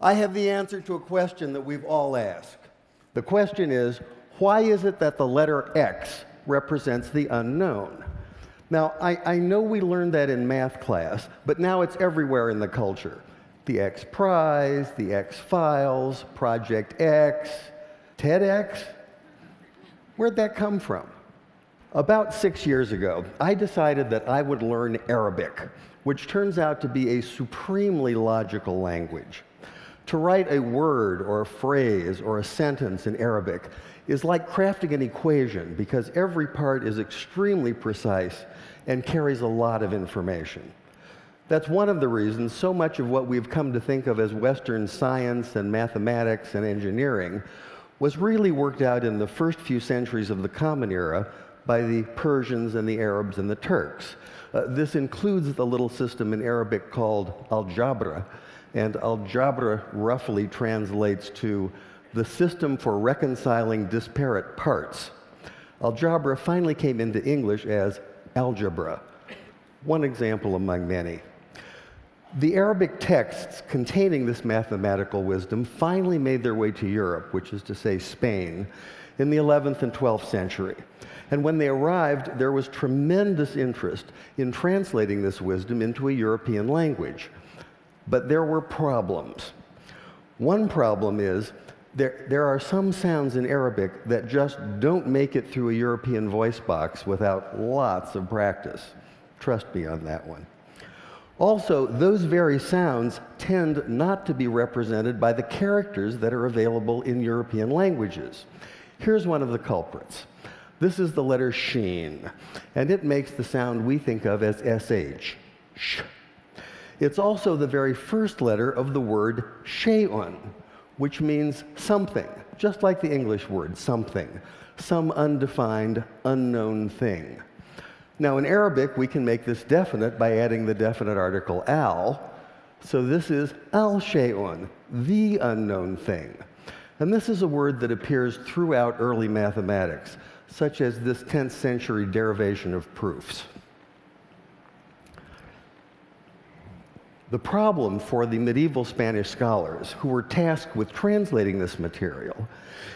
I have the answer to a question that we've all asked. The question is why is it that the letter X represents the unknown? Now, I, I, know we learned that in math class, but now it's everywhere in the culture. The X Prize, the X Files, Project X, TEDx. Where'd that come from? About six years ago, I decided that I would learn Arabic, which turns out to be a supremely logical language. To write a word or a phrase or a sentence in Arabic is like crafting an equation because every part is extremely precise and carries a lot of information. That's one of the reasons so much of what we've come to think of as Western science and mathematics and engineering was really worked out in the first few centuries of the Common Era by the Persians and the Arabs and the Turks. Uh, this includes the little system in Arabic called al-jebr, and al-jebr roughly translates to the system for reconciling disparate parts. Al-jebr finally came into English as algebra, one example among many. The Arabic texts containing this mathematical wisdom finally made their way to Europe, which is to say Spain, in the 11th and 12th century. And when they arrived, there was tremendous interest in translating this wisdom into a European language. But there were problems. One problem is there, there are some sounds in Arabic that just don't make it through a European voice box without lots of practice. Trust me on that one. Also, those very sounds tend not to be represented by the characters that are available in European languages. Here's one of the culprits. This is the letter sheen, and it makes the sound we think of as sh. Sh. It's also the very first letter of the word shay'un, which means something, just like the English word something, some undefined, unknown thing. Now, in Arabic, we can make this definite by adding the definite article al. So this is al shay'un, the unknown thing. And this is a word that appears throughout early mathematics such as this 10th century derivation of proofs. The problem for the medieval Spanish scholars who were tasked with translating this material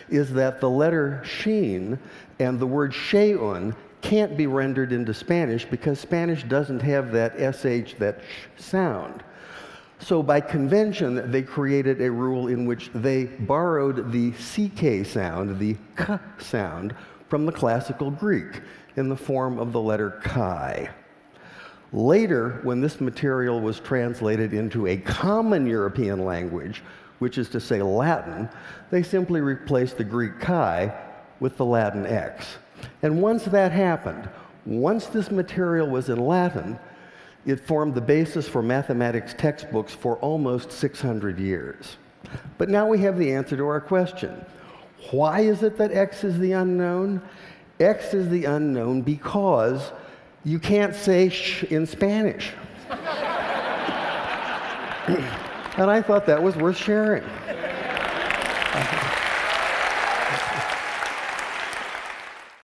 is that the letter sheen and the word shay'un can't be rendered into Spanish because Spanish doesn't have that sh, that sh sound. So by convention, they created a rule in which they borrowed the ck sound, the k sound, from the classical Greek in the form of the letter chi. Later, when this material was translated into a common European language, which is to say Latin, they simply replaced the Greek chi with the Latin x. And once that happened, once this material was in Latin, it formed the basis for mathematics textbooks for almost 600 years. But now we have the answer to our question. Why is it that X is the unknown? X is the unknown because you can't say sh in Spanish. and I thought that was worth sharing.